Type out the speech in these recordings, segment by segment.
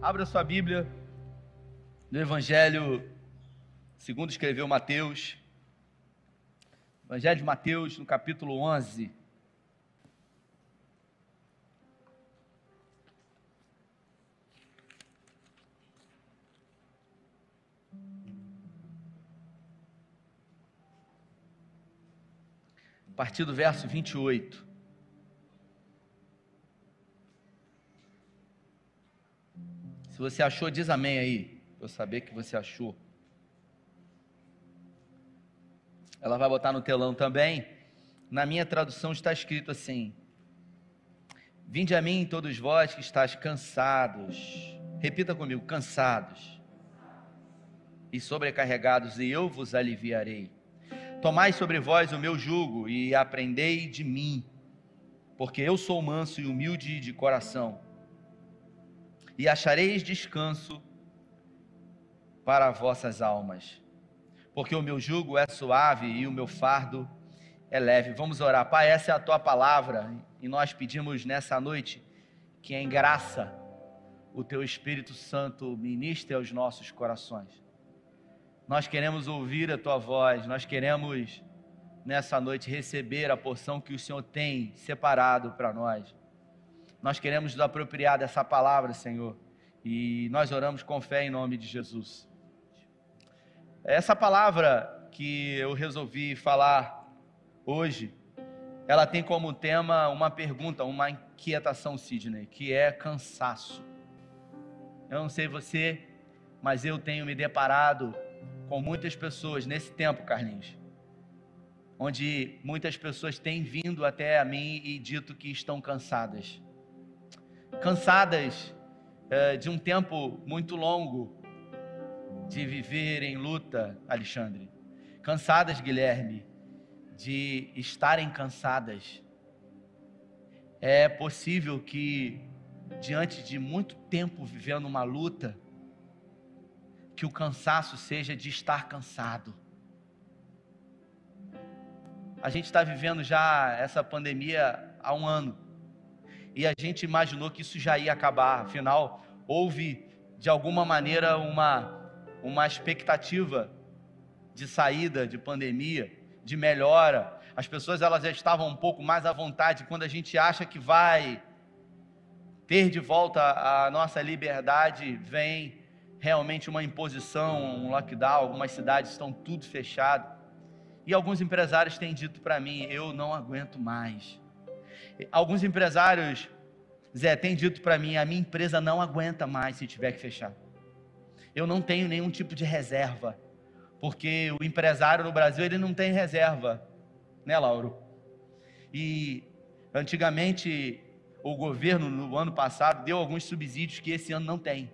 Abra sua Bíblia no Evangelho segundo escreveu Mateus. Evangelho de Mateus, no capítulo 11. A partir do verso 28. Se você achou, diz amém aí, para eu saber que você achou. Ela vai botar no telão também. Na minha tradução está escrito assim: Vinde a mim, todos vós que estáis cansados. Repita comigo: cansados e sobrecarregados, e eu vos aliviarei. Tomai sobre vós o meu jugo e aprendei de mim, porque eu sou manso e humilde de coração e achareis descanso para vossas almas, porque o meu jugo é suave e o meu fardo é leve. Vamos orar, Pai. Essa é a tua palavra e nós pedimos nessa noite que em graça o teu Espírito Santo ministre aos nossos corações. Nós queremos ouvir a tua voz, nós queremos nessa noite receber a porção que o Senhor tem separado para nós. Nós queremos nos apropriar dessa palavra, Senhor, e nós oramos com fé em nome de Jesus. Essa palavra que eu resolvi falar hoje, ela tem como tema uma pergunta, uma inquietação, Sidney, que é cansaço. Eu não sei você, mas eu tenho me deparado com muitas pessoas nesse tempo, Carlinhos, onde muitas pessoas têm vindo até a mim e dito que estão cansadas cansadas é, de um tempo muito longo de viver em luta, Alexandre. Cansadas, Guilherme, de estarem cansadas. É possível que, diante de muito tempo vivendo uma luta, que o cansaço seja de estar cansado. A gente está vivendo já essa pandemia há um ano e a gente imaginou que isso já ia acabar. Afinal, houve de alguma maneira uma, uma expectativa de saída de pandemia, de melhora. As pessoas elas já estavam um pouco mais à vontade quando a gente acha que vai ter de volta a nossa liberdade, vem realmente uma imposição, um lockdown, algumas cidades estão tudo fechado. E alguns empresários têm dito para mim: eu não aguento mais. Alguns empresários, Zé, têm dito para mim: a minha empresa não aguenta mais se tiver que fechar. Eu não tenho nenhum tipo de reserva, porque o empresário no Brasil ele não tem reserva, né, Lauro? E antigamente o governo no ano passado deu alguns subsídios que esse ano não tem.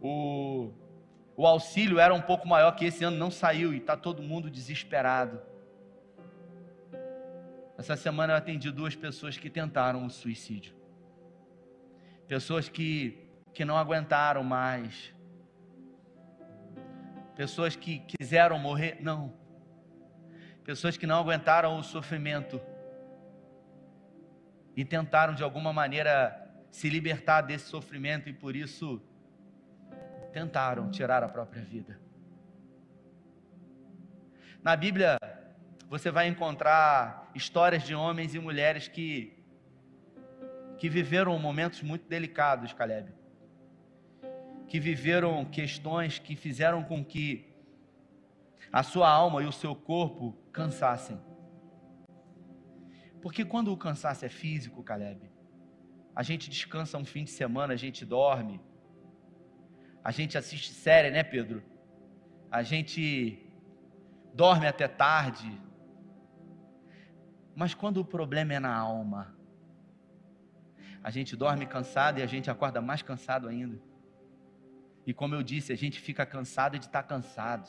O, o auxílio era um pouco maior que esse ano não saiu e está todo mundo desesperado. Essa semana eu atendi duas pessoas que tentaram o suicídio. Pessoas que, que não aguentaram mais. Pessoas que quiseram morrer, não. Pessoas que não aguentaram o sofrimento e tentaram de alguma maneira se libertar desse sofrimento e por isso tentaram tirar a própria vida. Na Bíblia, você vai encontrar histórias de homens e mulheres que que viveram momentos muito delicados, Caleb. Que viveram questões que fizeram com que a sua alma e o seu corpo cansassem. Porque quando o cansaço é físico, Caleb, a gente descansa um fim de semana, a gente dorme, a gente assiste série, né, Pedro? A gente dorme até tarde, mas quando o problema é na alma, a gente dorme cansado e a gente acorda mais cansado ainda. E como eu disse, a gente fica cansado de estar cansado.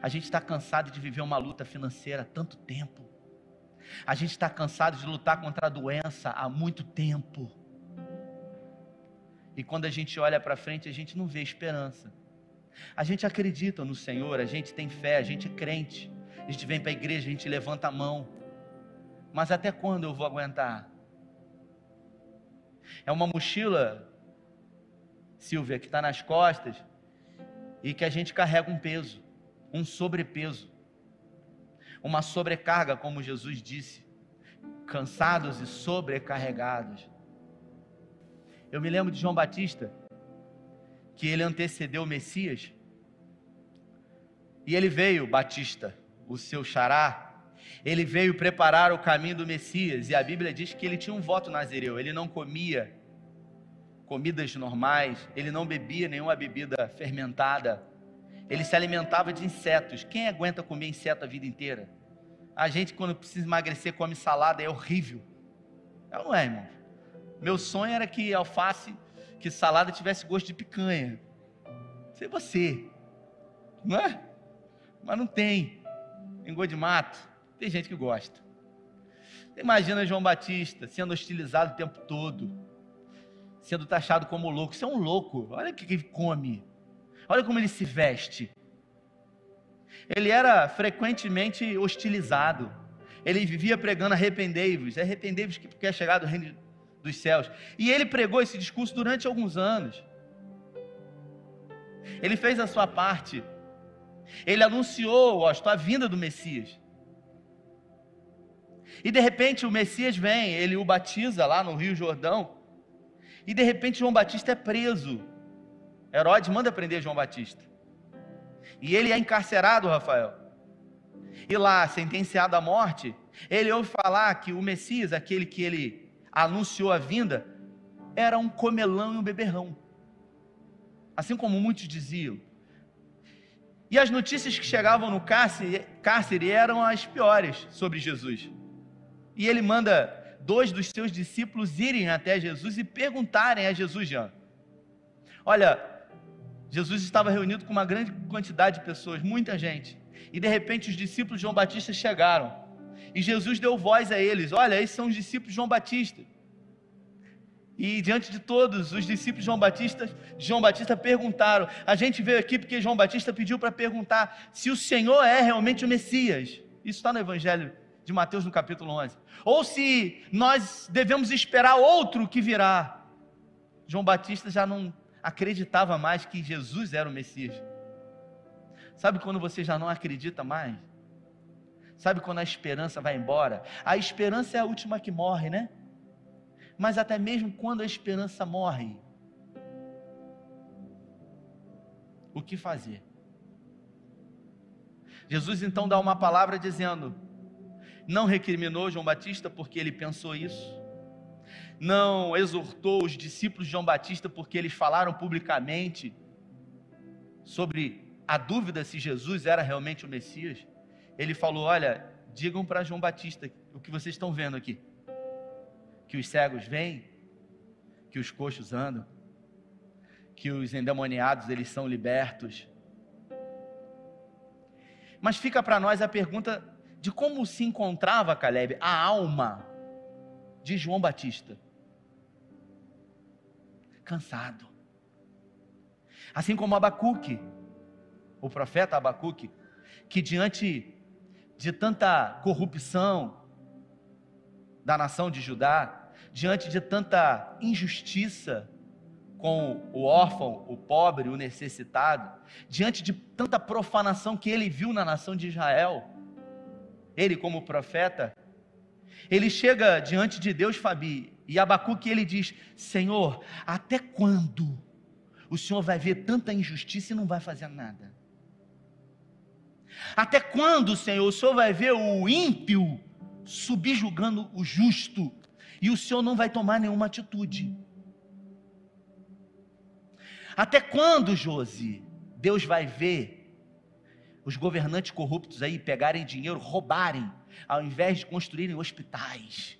A gente está cansado de viver uma luta financeira há tanto tempo. A gente está cansado de lutar contra a doença há muito tempo. E quando a gente olha para frente, a gente não vê esperança. A gente acredita no Senhor, a gente tem fé, a gente é crente. A gente vem para a igreja, a gente levanta a mão. Mas até quando eu vou aguentar? É uma mochila Silvia, que está nas costas e que a gente carrega um peso, um sobrepeso, uma sobrecarga, como Jesus disse, cansados e sobrecarregados. Eu me lembro de João Batista, que ele antecedeu o Messias, e ele veio, Batista, o seu xará, ele veio preparar o caminho do Messias, e a Bíblia diz que ele tinha um voto nazireu, ele não comia comidas normais, ele não bebia nenhuma bebida fermentada, ele se alimentava de insetos. Quem aguenta comer inseto a vida inteira? A gente, quando precisa emagrecer, come salada, é horrível. Não é, irmão? Meu sonho era que alface, que salada tivesse gosto de picanha. Sei você, não é? Mas não tem. Tem gosto de mato. Tem gente que gosta. Imagina João Batista sendo hostilizado o tempo todo, sendo taxado como louco. Isso é um louco. Olha o que ele come. Olha como ele se veste. Ele era frequentemente hostilizado. Ele vivia pregando arrependei-vos, arrependei-vos que porque é chegado o reino dos céus. E ele pregou esse discurso durante alguns anos. Ele fez a sua parte. Ele anunciou a vinda do Messias. E de repente o Messias vem, ele o batiza lá no Rio Jordão. E de repente João Batista é preso. Herodes manda prender João Batista. E ele é encarcerado, Rafael. E lá, sentenciado à morte, ele ouve falar que o Messias, aquele que ele anunciou a vinda, era um comelão e um beberrão. Assim como muitos diziam. E as notícias que chegavam no cárcere, cárcere eram as piores sobre Jesus. E ele manda dois dos seus discípulos irem até Jesus e perguntarem a Jesus, Jean. Olha, Jesus estava reunido com uma grande quantidade de pessoas, muita gente. E de repente os discípulos de João Batista chegaram. E Jesus deu voz a eles: Olha, esses são os discípulos de João Batista. E diante de todos os discípulos de João Batista, João Batista perguntaram: A gente veio aqui porque João Batista pediu para perguntar se o Senhor é realmente o Messias. Isso está no Evangelho de Mateus, no capítulo 11. Ou se nós devemos esperar outro que virá. João Batista já não acreditava mais que Jesus era o Messias. Sabe quando você já não acredita mais? Sabe quando a esperança vai embora? A esperança é a última que morre, né? Mas até mesmo quando a esperança morre, o que fazer? Jesus então dá uma palavra dizendo: não recriminou João Batista porque ele pensou isso não exortou os discípulos de João Batista porque eles falaram publicamente sobre a dúvida se Jesus era realmente o Messias. Ele falou: Olha, digam para João Batista o que vocês estão vendo aqui: que os cegos vêm, que os coxos andam, que os endemoniados eles são libertos. Mas fica para nós a pergunta de como se encontrava Caleb, a alma de João Batista cansado. Assim como Abacuque, o profeta Abacuque, que diante de tanta corrupção da nação de Judá, diante de tanta injustiça com o órfão, o pobre, o necessitado, diante de tanta profanação que ele viu na nação de Israel, ele como profeta, ele chega diante de Deus, Fabi, e Abacuque ele diz: Senhor, até quando o Senhor vai ver tanta injustiça e não vai fazer nada? Até quando, Senhor, o Senhor vai ver o ímpio subjugando o justo e o Senhor não vai tomar nenhuma atitude? Até quando, Josi, Deus vai ver os governantes corruptos aí pegarem dinheiro, roubarem, ao invés de construírem hospitais?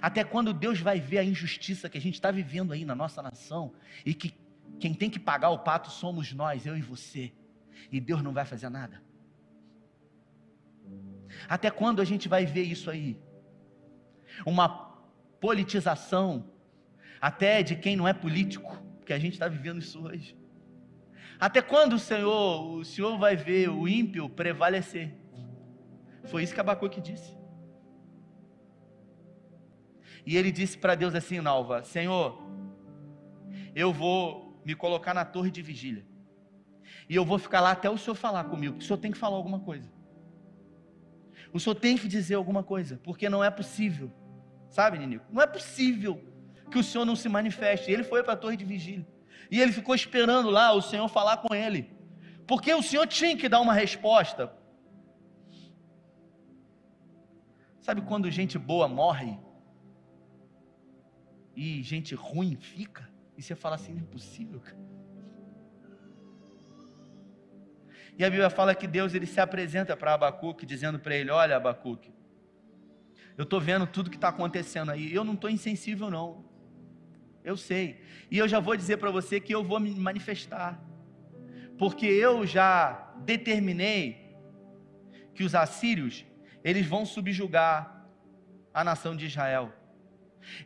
Até quando Deus vai ver a injustiça que a gente está vivendo aí na nossa nação e que quem tem que pagar o pato somos nós, eu e você, e Deus não vai fazer nada? Até quando a gente vai ver isso aí? Uma politização, até de quem não é político, porque a gente está vivendo isso hoje. Até quando, Senhor, o Senhor vai ver o ímpio prevalecer? Foi isso que Abacuque disse. E ele disse para Deus assim, Nalva: Senhor, eu vou me colocar na torre de vigília. E eu vou ficar lá até o senhor falar comigo, o senhor tem que falar alguma coisa. O senhor tem que dizer alguma coisa, porque não é possível. Sabe, Ninico? Não é possível que o senhor não se manifeste. Ele foi para a torre de vigília. E ele ficou esperando lá o senhor falar com ele. Porque o senhor tinha que dar uma resposta. Sabe quando gente boa morre? E gente ruim fica? E você fala assim, não é possível, cara. E a Bíblia fala que Deus ele se apresenta para Abacuque, dizendo para ele: Olha, Abacuque, eu estou vendo tudo que está acontecendo aí. Eu não estou insensível, não. Eu sei. E eu já vou dizer para você que eu vou me manifestar. Porque eu já determinei que os assírios, eles vão subjugar a nação de Israel.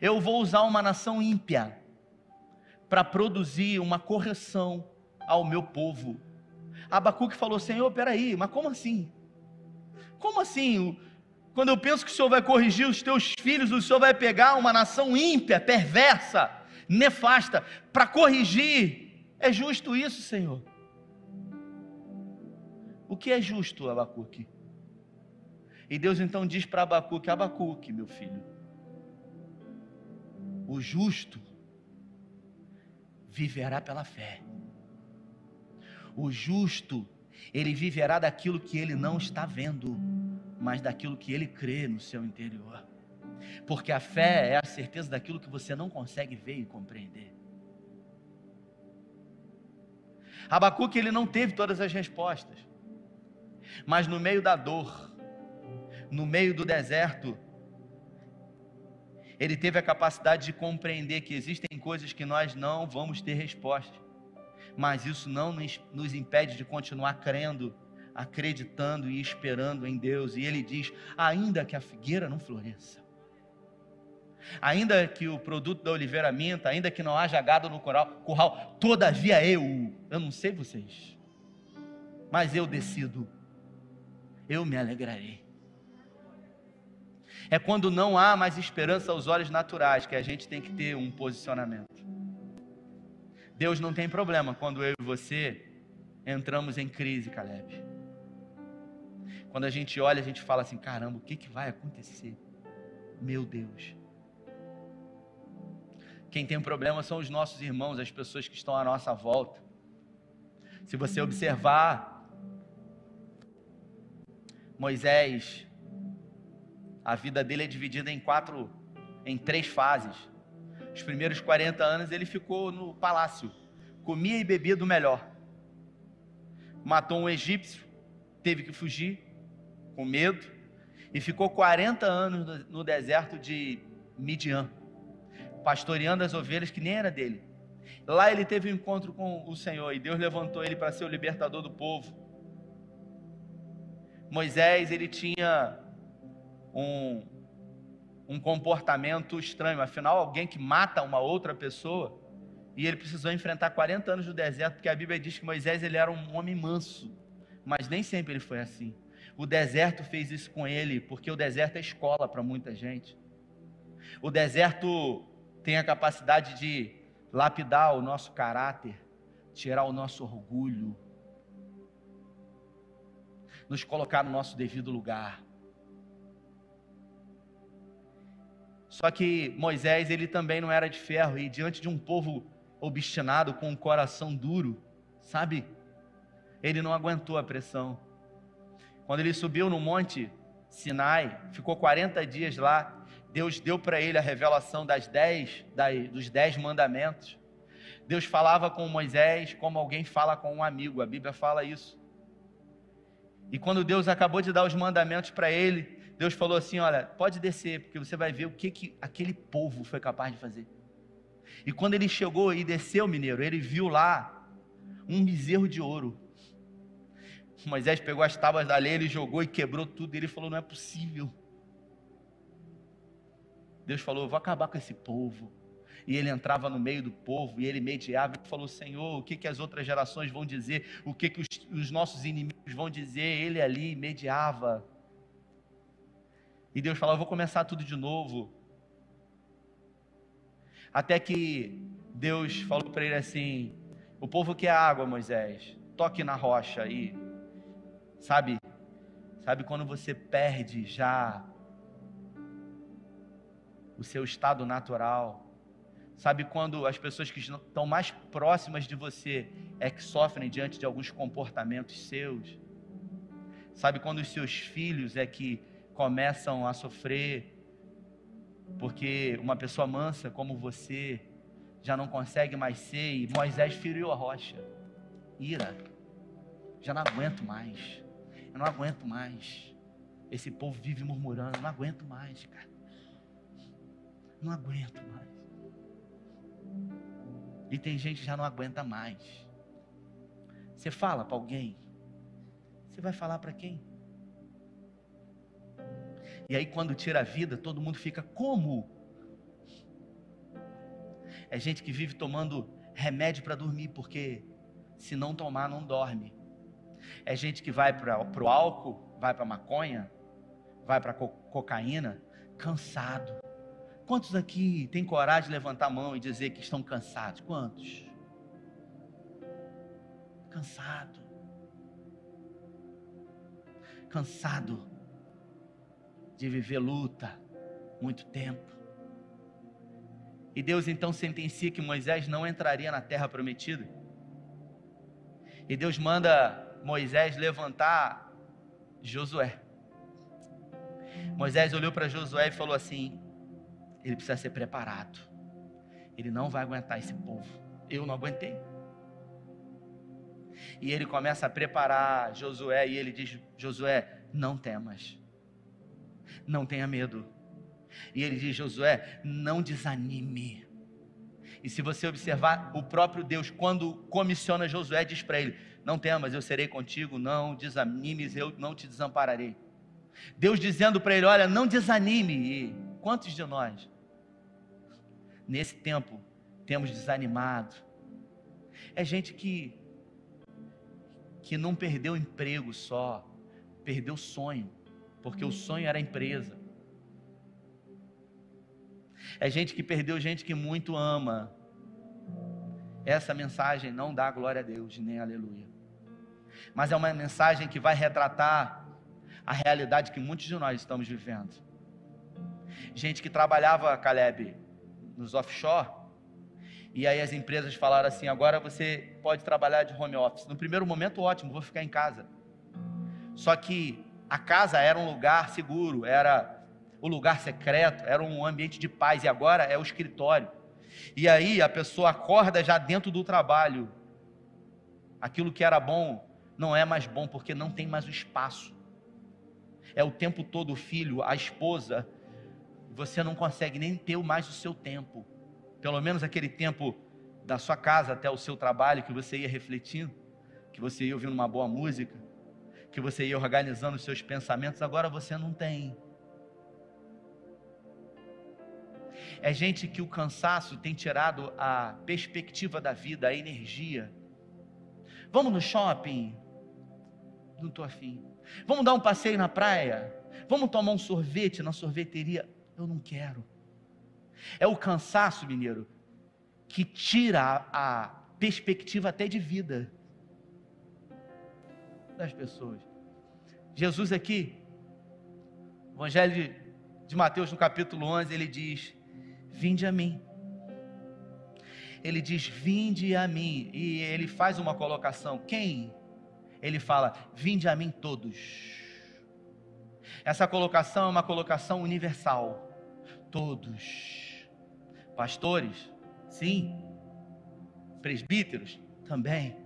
Eu vou usar uma nação ímpia para produzir uma correção ao meu povo. Abacuque falou: Senhor, peraí, mas como assim? Como assim? Quando eu penso que o Senhor vai corrigir os teus filhos, o Senhor vai pegar uma nação ímpia, perversa, nefasta, para corrigir. É justo isso, Senhor? O que é justo, Abacuque? E Deus então diz para Abacuque: Abacuque, meu filho, o justo viverá pela fé. O justo, ele viverá daquilo que ele não está vendo, mas daquilo que ele crê no seu interior. Porque a fé é a certeza daquilo que você não consegue ver e compreender. Abacuque ele não teve todas as respostas, mas no meio da dor, no meio do deserto, ele teve a capacidade de compreender que existem coisas que nós não vamos ter resposta mas isso não nos impede de continuar crendo, acreditando e esperando em Deus. E ele diz: ainda que a figueira não floresça, ainda que o produto da oliveira minta, ainda que não haja gado no curral, curral, todavia eu, eu não sei vocês, mas eu decido, eu me alegrarei. É quando não há mais esperança aos olhos naturais que a gente tem que ter um posicionamento. Deus não tem problema quando eu e você entramos em crise, Caleb. Quando a gente olha, a gente fala assim: caramba, o que, que vai acontecer? Meu Deus. Quem tem problema são os nossos irmãos, as pessoas que estão à nossa volta. Se você observar, Moisés, a vida dele é dividida em quatro, em três fases. Os primeiros 40 anos ele ficou no palácio, comia e bebia do melhor. Matou um egípcio, teve que fugir com medo e ficou 40 anos no deserto de Midian, pastoreando as ovelhas que nem era dele. Lá ele teve um encontro com o Senhor e Deus levantou ele para ser o libertador do povo. Moisés, ele tinha um, um comportamento estranho. Afinal, alguém que mata uma outra pessoa, e ele precisou enfrentar 40 anos no deserto, porque a Bíblia diz que Moisés ele era um homem manso, mas nem sempre ele foi assim. O deserto fez isso com ele, porque o deserto é escola para muita gente. O deserto tem a capacidade de lapidar o nosso caráter, tirar o nosso orgulho, nos colocar no nosso devido lugar. Só que Moisés, ele também não era de ferro, e diante de um povo obstinado, com um coração duro, sabe? Ele não aguentou a pressão. Quando ele subiu no monte Sinai, ficou 40 dias lá, Deus deu para ele a revelação das dez, das, dos dez mandamentos. Deus falava com Moisés como alguém fala com um amigo, a Bíblia fala isso. E quando Deus acabou de dar os mandamentos para ele, Deus falou assim: Olha, pode descer, porque você vai ver o que, que aquele povo foi capaz de fazer. E quando ele chegou e desceu, mineiro, ele viu lá um bezerro de ouro. Moisés pegou as tábuas da lei, ele jogou e quebrou tudo. E ele falou: Não é possível. Deus falou: Eu vou acabar com esse povo. E ele entrava no meio do povo e ele mediava e falou: Senhor, o que, que as outras gerações vão dizer? O que, que os, os nossos inimigos vão dizer? Ele ali mediava. E Deus falou: Eu vou começar tudo de novo. Até que Deus falou para ele assim: O povo quer água, Moisés. Toque na rocha aí. Sabe? Sabe quando você perde já o seu estado natural? Sabe quando as pessoas que estão mais próximas de você é que sofrem diante de alguns comportamentos seus? Sabe quando os seus filhos é que começam a sofrer porque uma pessoa mansa como você já não consegue mais ser e Moisés feriu a rocha. Ira. Já não aguento mais. Eu não aguento mais. Esse povo vive murmurando, eu não aguento mais, cara. Não aguento mais. E tem gente que já não aguenta mais. Você fala para alguém, você vai falar para quem? E aí, quando tira a vida, todo mundo fica como? É gente que vive tomando remédio para dormir, porque se não tomar, não dorme. É gente que vai para o álcool, vai para maconha, vai para co cocaína, cansado. Quantos aqui têm coragem de levantar a mão e dizer que estão cansados? Quantos? Cansado. Cansado de viver luta muito tempo. E Deus então sentencia que Moisés não entraria na terra prometida. E Deus manda Moisés levantar Josué. Moisés olhou para Josué e falou assim: ele precisa ser preparado. Ele não vai aguentar esse povo. Eu não aguentei. E ele começa a preparar Josué e ele diz: Josué, não temas. Não tenha medo. E ele diz: Josué, não desanime. E se você observar, o próprio Deus, quando comissiona Josué, diz para ele: Não temas, eu serei contigo, não desanimes, eu não te desampararei. Deus dizendo para ele: Olha, não desanime. Quantos de nós, nesse tempo, temos desanimado? É gente que, que não perdeu emprego só, perdeu sonho, porque o sonho era a empresa. É gente que perdeu gente que muito ama. Essa mensagem não dá glória a Deus, nem aleluia. Mas é uma mensagem que vai retratar a realidade que muitos de nós estamos vivendo. Gente que trabalhava, Caleb, nos offshore, e aí as empresas falaram assim: agora você pode trabalhar de home office. No primeiro momento, ótimo, vou ficar em casa. Só que a casa era um lugar seguro, era o lugar secreto, era um ambiente de paz, e agora é o escritório. E aí a pessoa acorda já dentro do trabalho. Aquilo que era bom não é mais bom porque não tem mais o espaço é o tempo todo o filho, a esposa, você não consegue nem ter mais o seu tempo. Pelo menos aquele tempo da sua casa até o seu trabalho que você ia refletindo, que você ia ouvindo uma boa música, que você ia organizando os seus pensamentos, agora você não tem. É gente que o cansaço tem tirado a perspectiva da vida, a energia. Vamos no shopping? Não estou afim. Vamos dar um passeio na praia? Vamos tomar um sorvete na sorveteria? Eu não quero. É o cansaço, mineiro, que tira a perspectiva até de vida das pessoas. Jesus aqui, Evangelho de Mateus, no capítulo 11, ele diz: Vinde a mim. Ele diz: Vinde a mim. E ele faz uma colocação: Quem ele fala: Vinde a mim todos. Essa colocação é uma colocação universal. Todos. Pastores? Sim. Presbíteros? Também.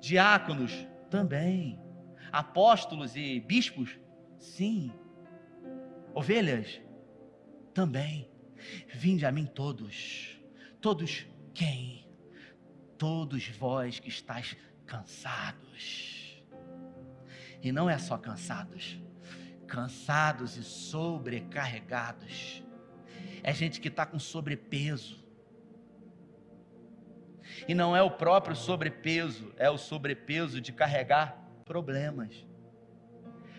Diáconos? Também. Apóstolos e bispos? Sim. Ovelhas? Também. Vinde a mim todos. Todos quem? Todos vós que estáis cansados e não é só cansados, cansados e sobrecarregados. É gente que está com sobrepeso. E não é o próprio sobrepeso, é o sobrepeso de carregar problemas.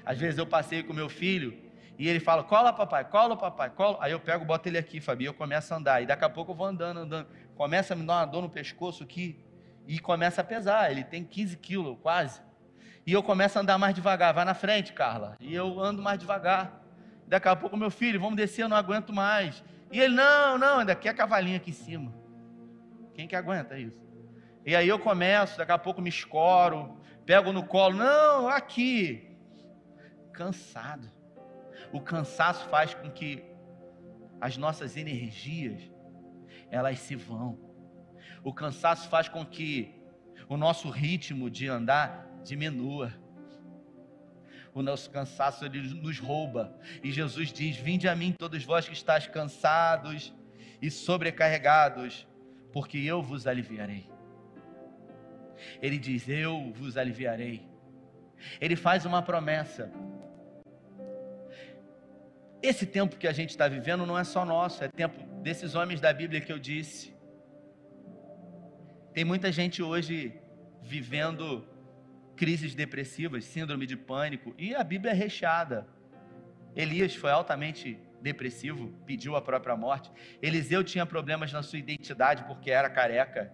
Às vezes eu passei com meu filho e ele fala: cola, papai, cola, papai, cola. Aí eu pego, boto ele aqui, Fabi, eu começo a andar. E daqui a pouco eu vou andando, andando. começa a me dar uma dor no pescoço aqui e começa a pesar. Ele tem 15 quilos quase. E eu começo a andar mais devagar. Vai na frente, Carla. E eu ando mais devagar. Daqui a pouco, meu filho, vamos descer, eu não aguento mais. E ele, não, não, ainda quer cavalinho aqui em cima. Quem que aguenta isso? E aí eu começo, daqui a pouco me escoro, pego no colo, não, aqui. Cansado. O cansaço faz com que as nossas energias elas se vão. O cansaço faz com que o nosso ritmo de andar diminua. O nosso cansaço ele nos rouba. E Jesus diz: Vinde a mim, todos vós que estáis cansados e sobrecarregados, porque eu vos aliviarei. Ele diz: Eu vos aliviarei. Ele faz uma promessa. Esse tempo que a gente está vivendo não é só nosso, é tempo desses homens da Bíblia que eu disse. Tem muita gente hoje vivendo crises depressivas, síndrome de pânico, e a Bíblia é recheada. Elias foi altamente depressivo, pediu a própria morte. Eliseu tinha problemas na sua identidade porque era careca.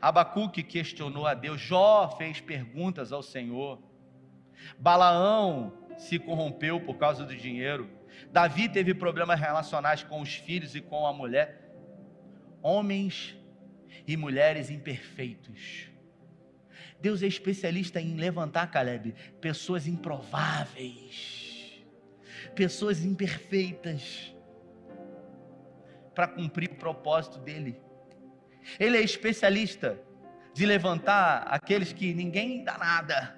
Abacuque questionou a Deus, Jó fez perguntas ao Senhor. Balaão se corrompeu por causa do dinheiro. Davi teve problemas relacionais com os filhos e com a mulher. Homens e mulheres imperfeitos. Deus é especialista em levantar, Caleb, pessoas improváveis, pessoas imperfeitas, para cumprir o propósito dele. Ele é especialista de levantar aqueles que ninguém dá nada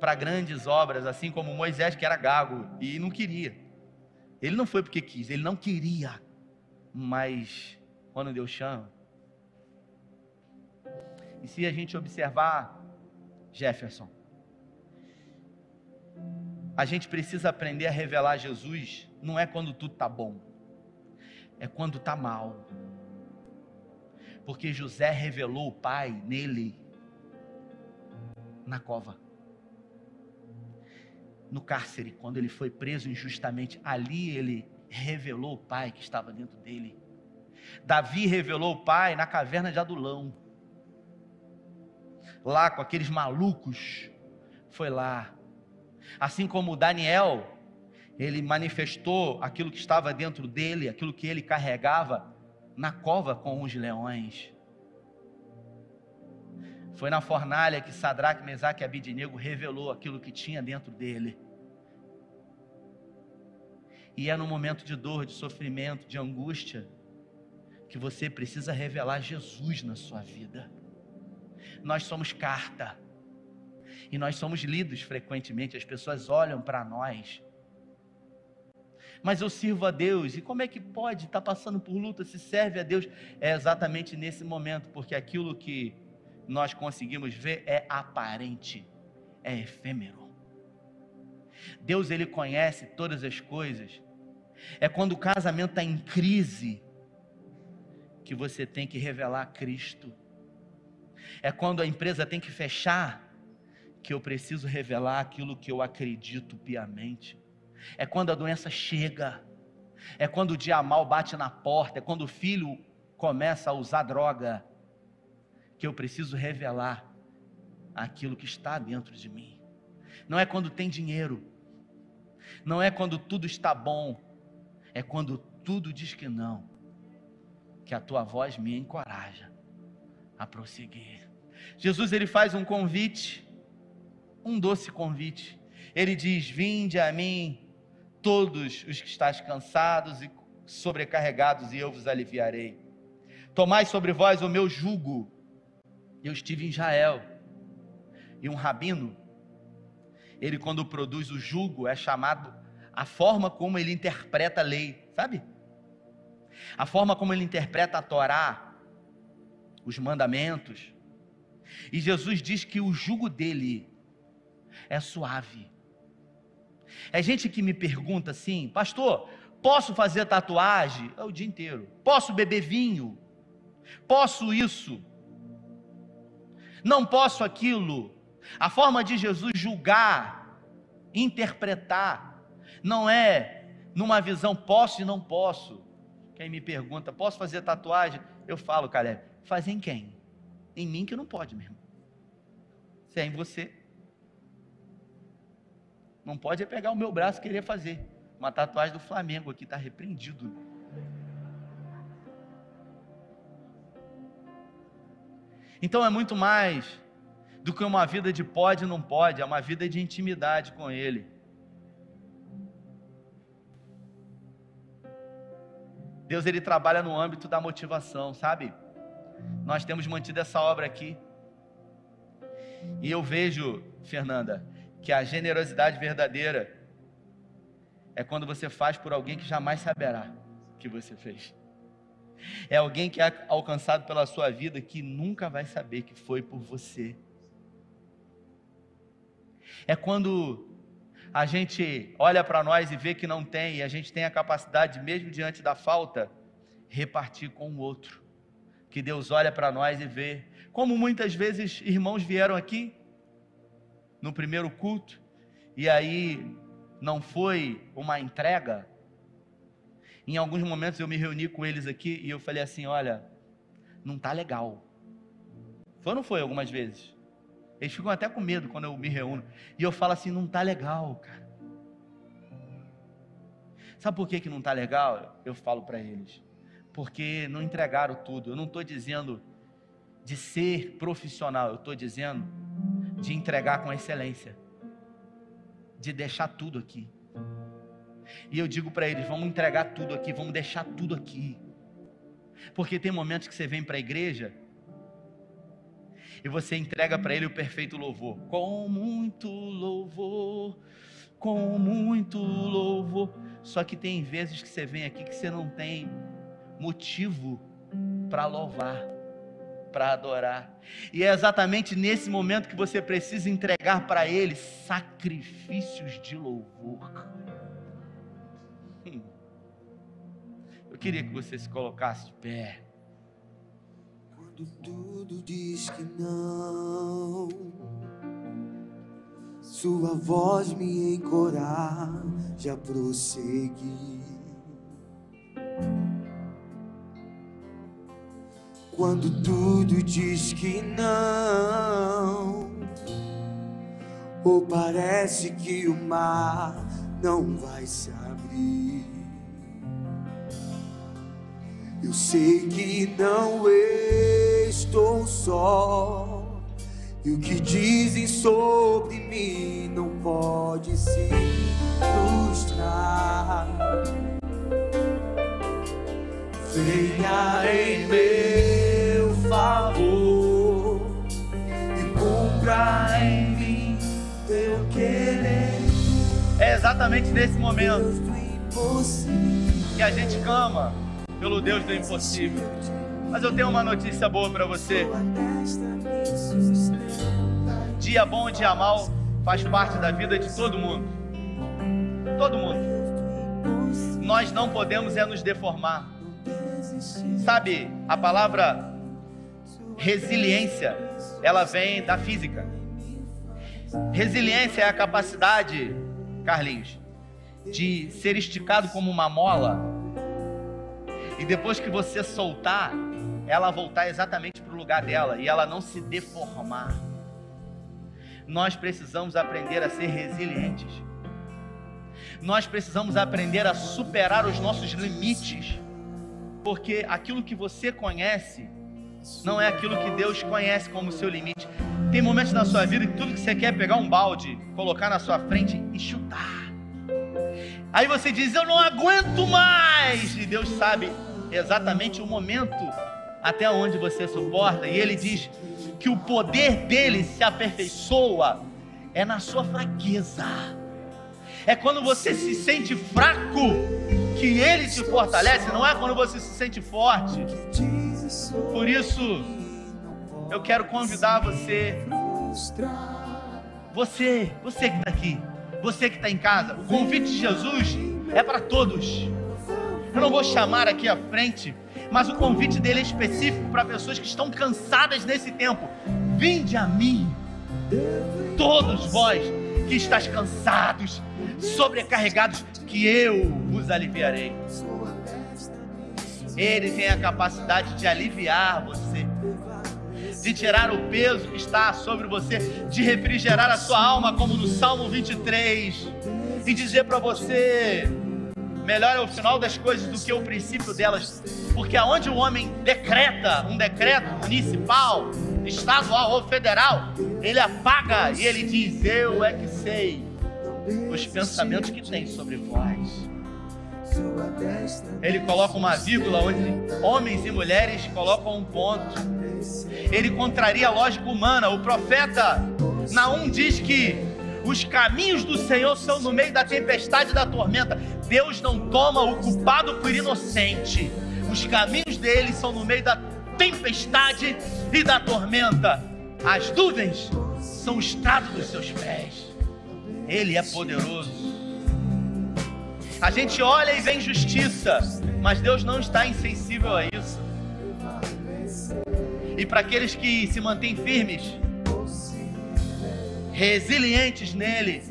para grandes obras, assim como Moisés, que era gago e não queria. Ele não foi porque quis, ele não queria. Mas quando Deus chama. E se a gente observar, Jefferson, a gente precisa aprender a revelar Jesus, não é quando tudo está bom, é quando está mal porque José revelou o Pai nele, na cova. No cárcere, quando ele foi preso injustamente, ali ele revelou o Pai que estava dentro dele. Davi revelou o Pai na caverna de Adulão. Lá com aqueles malucos, foi lá. Assim como Daniel, ele manifestou aquilo que estava dentro dele, aquilo que ele carregava na cova com os leões. Foi na fornalha que Sadraque, Mesaque e Abidinego revelou aquilo que tinha dentro dele. E é no momento de dor, de sofrimento, de angústia, que você precisa revelar Jesus na sua vida. Nós somos carta. E nós somos lidos frequentemente, as pessoas olham para nós mas eu sirvo a Deus. E como é que pode estar tá passando por luta se serve a Deus? É exatamente nesse momento, porque aquilo que nós conseguimos ver é aparente, é efêmero. Deus ele conhece todas as coisas. É quando o casamento está em crise que você tem que revelar Cristo. É quando a empresa tem que fechar que eu preciso revelar aquilo que eu acredito piamente. É quando a doença chega, é quando o dia mal bate na porta, é quando o filho começa a usar droga, que eu preciso revelar aquilo que está dentro de mim. Não é quando tem dinheiro, não é quando tudo está bom, é quando tudo diz que não, que a tua voz me encoraja a prosseguir. Jesus ele faz um convite, um doce convite. Ele diz: Vinde a mim, todos os que estáis cansados e sobrecarregados, e eu vos aliviarei. Tomai sobre vós o meu jugo. Eu estive em Israel, e um rabino, ele quando produz o jugo, é chamado a forma como ele interpreta a lei, sabe? A forma como ele interpreta a Torá, os mandamentos. E Jesus diz que o jugo dele é suave. É gente que me pergunta assim, pastor, posso fazer tatuagem? É o dia inteiro. Posso beber vinho? Posso isso? Não posso aquilo. A forma de Jesus julgar, interpretar, não é numa visão posso e não posso. Quem me pergunta, posso fazer tatuagem? Eu falo, Caleb, faz em quem? Em mim que não pode mesmo. Se é em você. Não pode é pegar o meu braço e querer fazer. Uma tatuagem do Flamengo aqui, está repreendido. Então é muito mais do que uma vida de pode e não pode, é uma vida de intimidade com Ele. Deus ele trabalha no âmbito da motivação, sabe? Nós temos mantido essa obra aqui. E eu vejo, Fernanda, que a generosidade verdadeira é quando você faz por alguém que jamais saberá que você fez. É alguém que é alcançado pela sua vida que nunca vai saber que foi por você. É quando a gente olha para nós e vê que não tem, e a gente tem a capacidade, mesmo diante da falta, repartir com o outro. Que Deus olha para nós e vê. Como muitas vezes irmãos vieram aqui no primeiro culto, e aí não foi uma entrega. Em alguns momentos eu me reuni com eles aqui e eu falei assim: olha, não tá legal. Foi ou não foi algumas vezes? Eles ficam até com medo quando eu me reúno. E eu falo assim: não tá legal, cara. Sabe por que, que não está legal? Eu falo para eles. Porque não entregaram tudo. Eu não estou dizendo de ser profissional, eu estou dizendo de entregar com excelência, de deixar tudo aqui. E eu digo para eles: vamos entregar tudo aqui, vamos deixar tudo aqui. Porque tem momentos que você vem para a igreja e você entrega para Ele o perfeito louvor. Com muito louvor, com muito louvor. Só que tem vezes que você vem aqui que você não tem motivo para louvar, para adorar. E é exatamente nesse momento que você precisa entregar para Ele sacrifícios de louvor. Hum. Eu queria que você se colocasse de pé. Quando tudo diz que não, Sua voz me encoraja a prosseguir. Quando tudo diz que não, ou parece que o mar não vai se abrir. Eu sei que não estou só. E o que dizem sobre mim não pode se frustrar. Venha em meu favor e cumpra em mim teu querer. É exatamente nesse momento que a gente clama pelo Deus do impossível. Mas eu tenho uma notícia boa para você. Dia bom e dia mal faz parte da vida de todo mundo. Todo mundo. Nós não podemos é nos deformar. Sabe, a palavra resiliência, ela vem da física. Resiliência é a capacidade, Carlinhos, de ser esticado como uma mola e depois que você soltar, ela voltar exatamente para o lugar dela e ela não se deformar. Nós precisamos aprender a ser resilientes. Nós precisamos aprender a superar os nossos limites. Porque aquilo que você conhece não é aquilo que Deus conhece como seu limite. Tem momentos na sua vida que tudo que você quer é pegar um balde, colocar na sua frente e chutar. Aí você diz: Eu não aguento mais. E Deus sabe exatamente o momento até onde você suporta. E ele diz que o poder dele se aperfeiçoa é na sua fraqueza. É quando você se sente fraco que ele te fortalece, não é quando você se sente forte. Por isso, eu quero convidar você, você, você que está aqui, você que está em casa, o convite de Jesus é para todos. Eu não vou chamar aqui à frente, mas o convite dele é específico para pessoas que estão cansadas nesse tempo. Vinde a mim, todos vós que estáis cansados, sobrecarregados, que eu vos aliviarei. Ele tem a capacidade de aliviar você, de tirar o peso que está sobre você, de refrigerar a sua alma, como no Salmo 23, e dizer para você: melhor é o final das coisas do que o princípio delas, porque aonde o homem decreta um decreto municipal, estadual ou federal, ele apaga e ele diz: Eu é que sei os pensamentos que tem sobre vós. Ele coloca uma vírgula onde homens e mulheres colocam um ponto. Ele contraria a lógica humana. O profeta Naum diz que os caminhos do Senhor são no meio da tempestade e da tormenta. Deus não toma o culpado por inocente. Os caminhos dele são no meio da tempestade e da tormenta. As nuvens são o estado dos seus pés. Ele é poderoso. A gente olha e vê justiça, mas Deus não está insensível a isso. E para aqueles que se mantêm firmes, resilientes nele,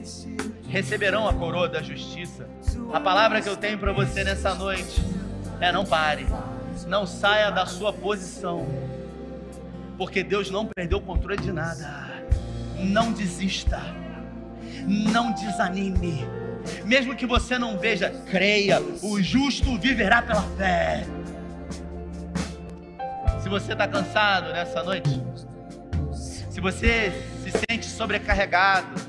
receberão a coroa da justiça. A palavra que eu tenho para você nessa noite é: não pare, não saia da sua posição, porque Deus não perdeu o controle de nada. Não desista, não desanime mesmo que você não veja, creia, o justo viverá pela fé. Se você está cansado nessa noite, se você se sente sobrecarregado,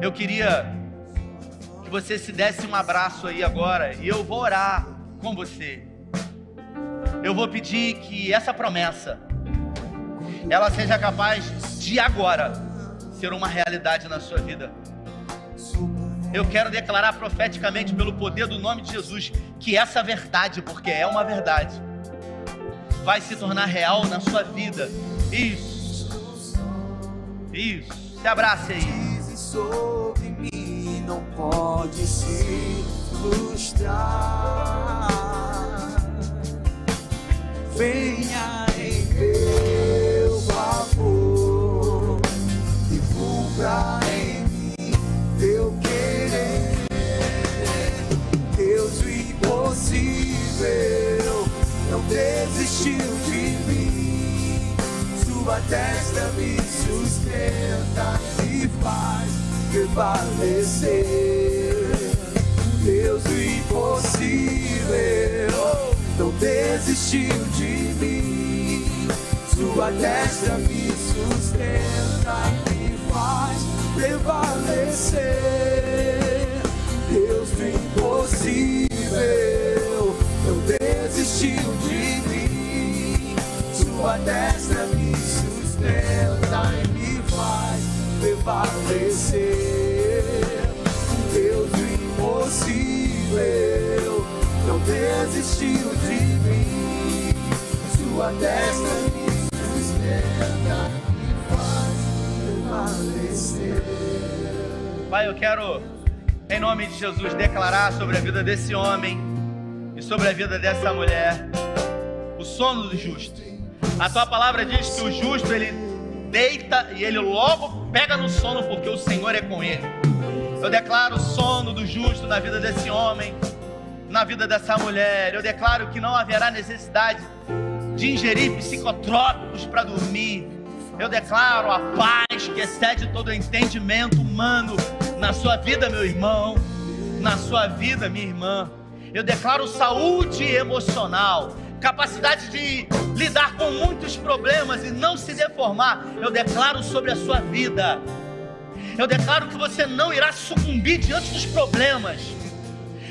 eu queria que você se desse um abraço aí agora e eu vou orar com você. Eu vou pedir que essa promessa ela seja capaz de agora ser uma realidade na sua vida. Eu quero declarar profeticamente, pelo poder do nome de Jesus, que essa verdade, porque é uma verdade, vai se tornar real na sua vida. Isso. Isso. Se abrace aí. sobre mim não pode se frustrar. Venha de mim. Sua testa me sustenta e faz prevalecer. Deus do impossível não desistiu de mim. Sua testa me sustenta e faz prevalecer. Deus do impossível desistiu de mim. Sua destra me sustenta e me faz prevalecer. Deus do impossível não desistiu de mim. Sua destra me sustenta e faz prevalecer. Pai, eu quero, em nome de Jesus, declarar sobre a vida desse homem e sobre a vida dessa mulher o sono do justo. A tua palavra diz que o justo ele deita e ele logo pega no sono porque o Senhor é com ele. Eu declaro o sono do justo na vida desse homem, na vida dessa mulher. Eu declaro que não haverá necessidade de ingerir psicotrópicos para dormir. Eu declaro a paz que excede todo entendimento humano na sua vida, meu irmão, na sua vida, minha irmã. Eu declaro saúde emocional, capacidade de lidar com muitos problemas e não se deformar. Eu declaro sobre a sua vida. Eu declaro que você não irá sucumbir diante dos problemas.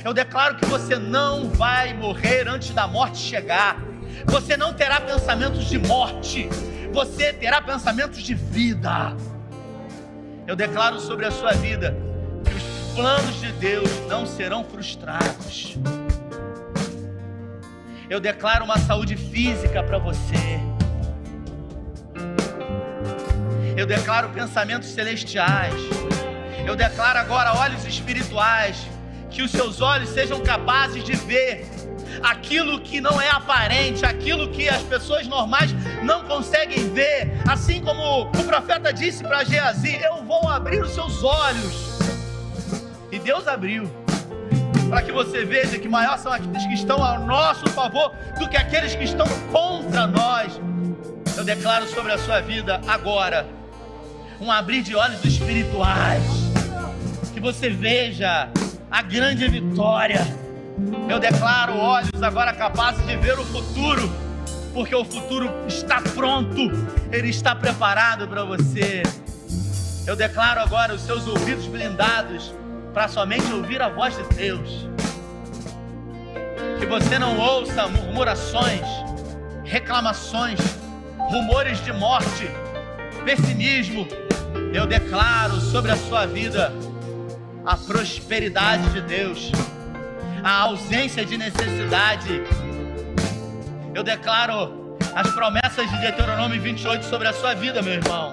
Eu declaro que você não vai morrer antes da morte chegar. Você não terá pensamentos de morte. Você terá pensamentos de vida. Eu declaro sobre a sua vida planos de Deus não serão frustrados. Eu declaro uma saúde física para você. Eu declaro pensamentos celestiais. Eu declaro agora olhos espirituais. Que os seus olhos sejam capazes de ver aquilo que não é aparente, aquilo que as pessoas normais não conseguem ver. Assim como o profeta disse para Geazi: Eu vou abrir os seus olhos e Deus abriu. Para que você veja que maior são aqueles que estão ao nosso favor do que aqueles que estão contra nós. Eu declaro sobre a sua vida agora um abrir de olhos espirituais, que você veja a grande vitória. Eu declaro olhos agora capazes de ver o futuro, porque o futuro está pronto, ele está preparado para você. Eu declaro agora os seus ouvidos blindados para somente ouvir a voz de Deus. Que você não ouça murmurações, reclamações, rumores de morte, pessimismo. Eu declaro sobre a sua vida a prosperidade de Deus, a ausência de necessidade. Eu declaro as promessas de Deuteronômio 28 sobre a sua vida, meu irmão,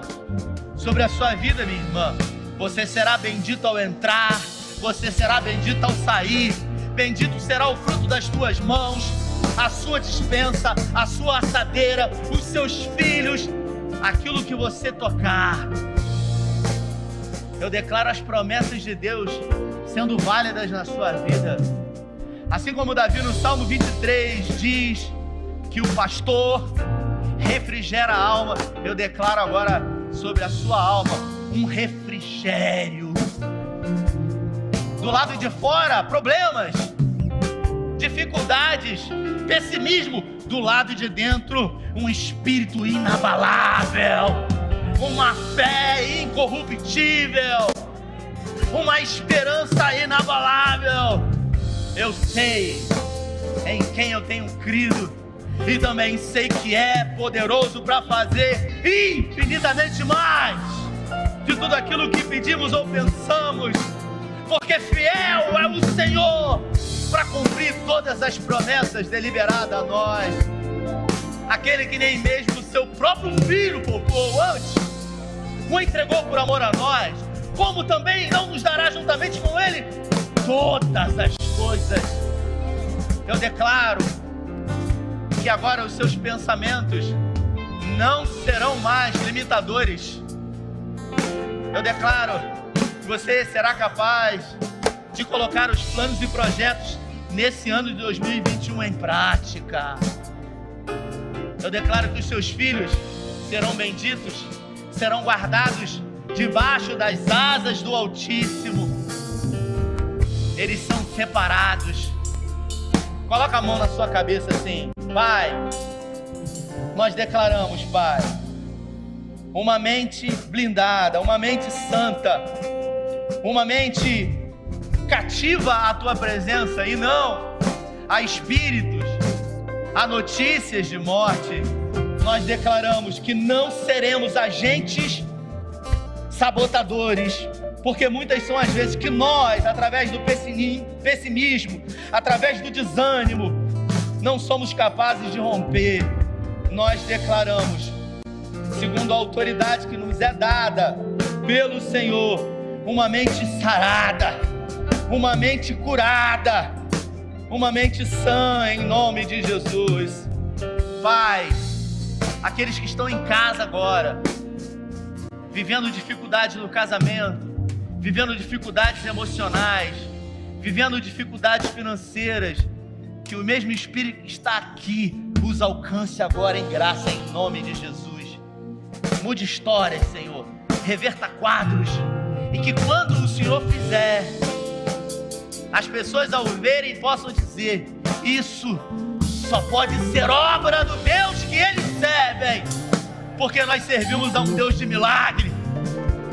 sobre a sua vida, minha irmã. Você será bendito ao entrar, você será bendito ao sair. Bendito será o fruto das tuas mãos, a sua dispensa, a sua assadeira, os seus filhos, aquilo que você tocar. Eu declaro as promessas de Deus sendo válidas na sua vida. Assim como Davi no Salmo 23 diz que o pastor refrigera a alma, eu declaro agora sobre a sua alma um refrigério. Do lado de fora, problemas, dificuldades, pessimismo. Do lado de dentro, um espírito inabalável, uma fé incorruptível, uma esperança inabalável. Eu sei em quem eu tenho crido e também sei que é poderoso para fazer infinitamente mais de tudo aquilo que pedimos ou pensamos, porque fiel é o Senhor para cumprir todas as promessas deliberadas a nós. Aquele que nem mesmo o seu próprio filho poupou antes, o entregou por amor a nós, como também não nos dará juntamente com ele todas as coisas. Eu declaro que agora os seus pensamentos não serão mais limitadores. Eu declaro você será capaz de colocar os planos e projetos nesse ano de 2021 em prática. Eu declaro que os seus filhos serão benditos, serão guardados debaixo das asas do Altíssimo. Eles são separados. Coloca a mão na sua cabeça assim, Pai. Nós declaramos, Pai, uma mente blindada, uma mente santa, uma mente cativa a tua presença e não a espíritos, a notícias de morte. Nós declaramos que não seremos agentes sabotadores, porque muitas são as vezes que nós, através do pessimismo, através do desânimo, não somos capazes de romper. Nós declaramos, segundo a autoridade que nos é dada pelo Senhor, uma mente sarada uma mente curada, uma mente sã em nome de Jesus. Pai, aqueles que estão em casa agora, vivendo dificuldades no casamento, vivendo dificuldades emocionais, vivendo dificuldades financeiras, que o mesmo Espírito que está aqui os alcance agora em graça em nome de Jesus. Mude histórias, Senhor, reverta quadros, e que quando o Senhor fizer, as pessoas ao verem possam dizer: Isso só pode ser obra do Deus que eles servem, porque nós servimos a um Deus de milagre,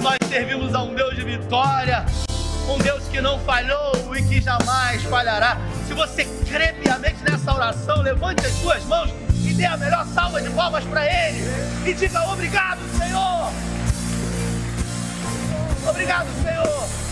nós servimos a um Deus de vitória, um Deus que não falhou e que jamais falhará. Se você crê piamente nessa oração, levante as suas mãos e dê a melhor salva de palmas para Ele e diga obrigado, Senhor. Obrigado, Senhor.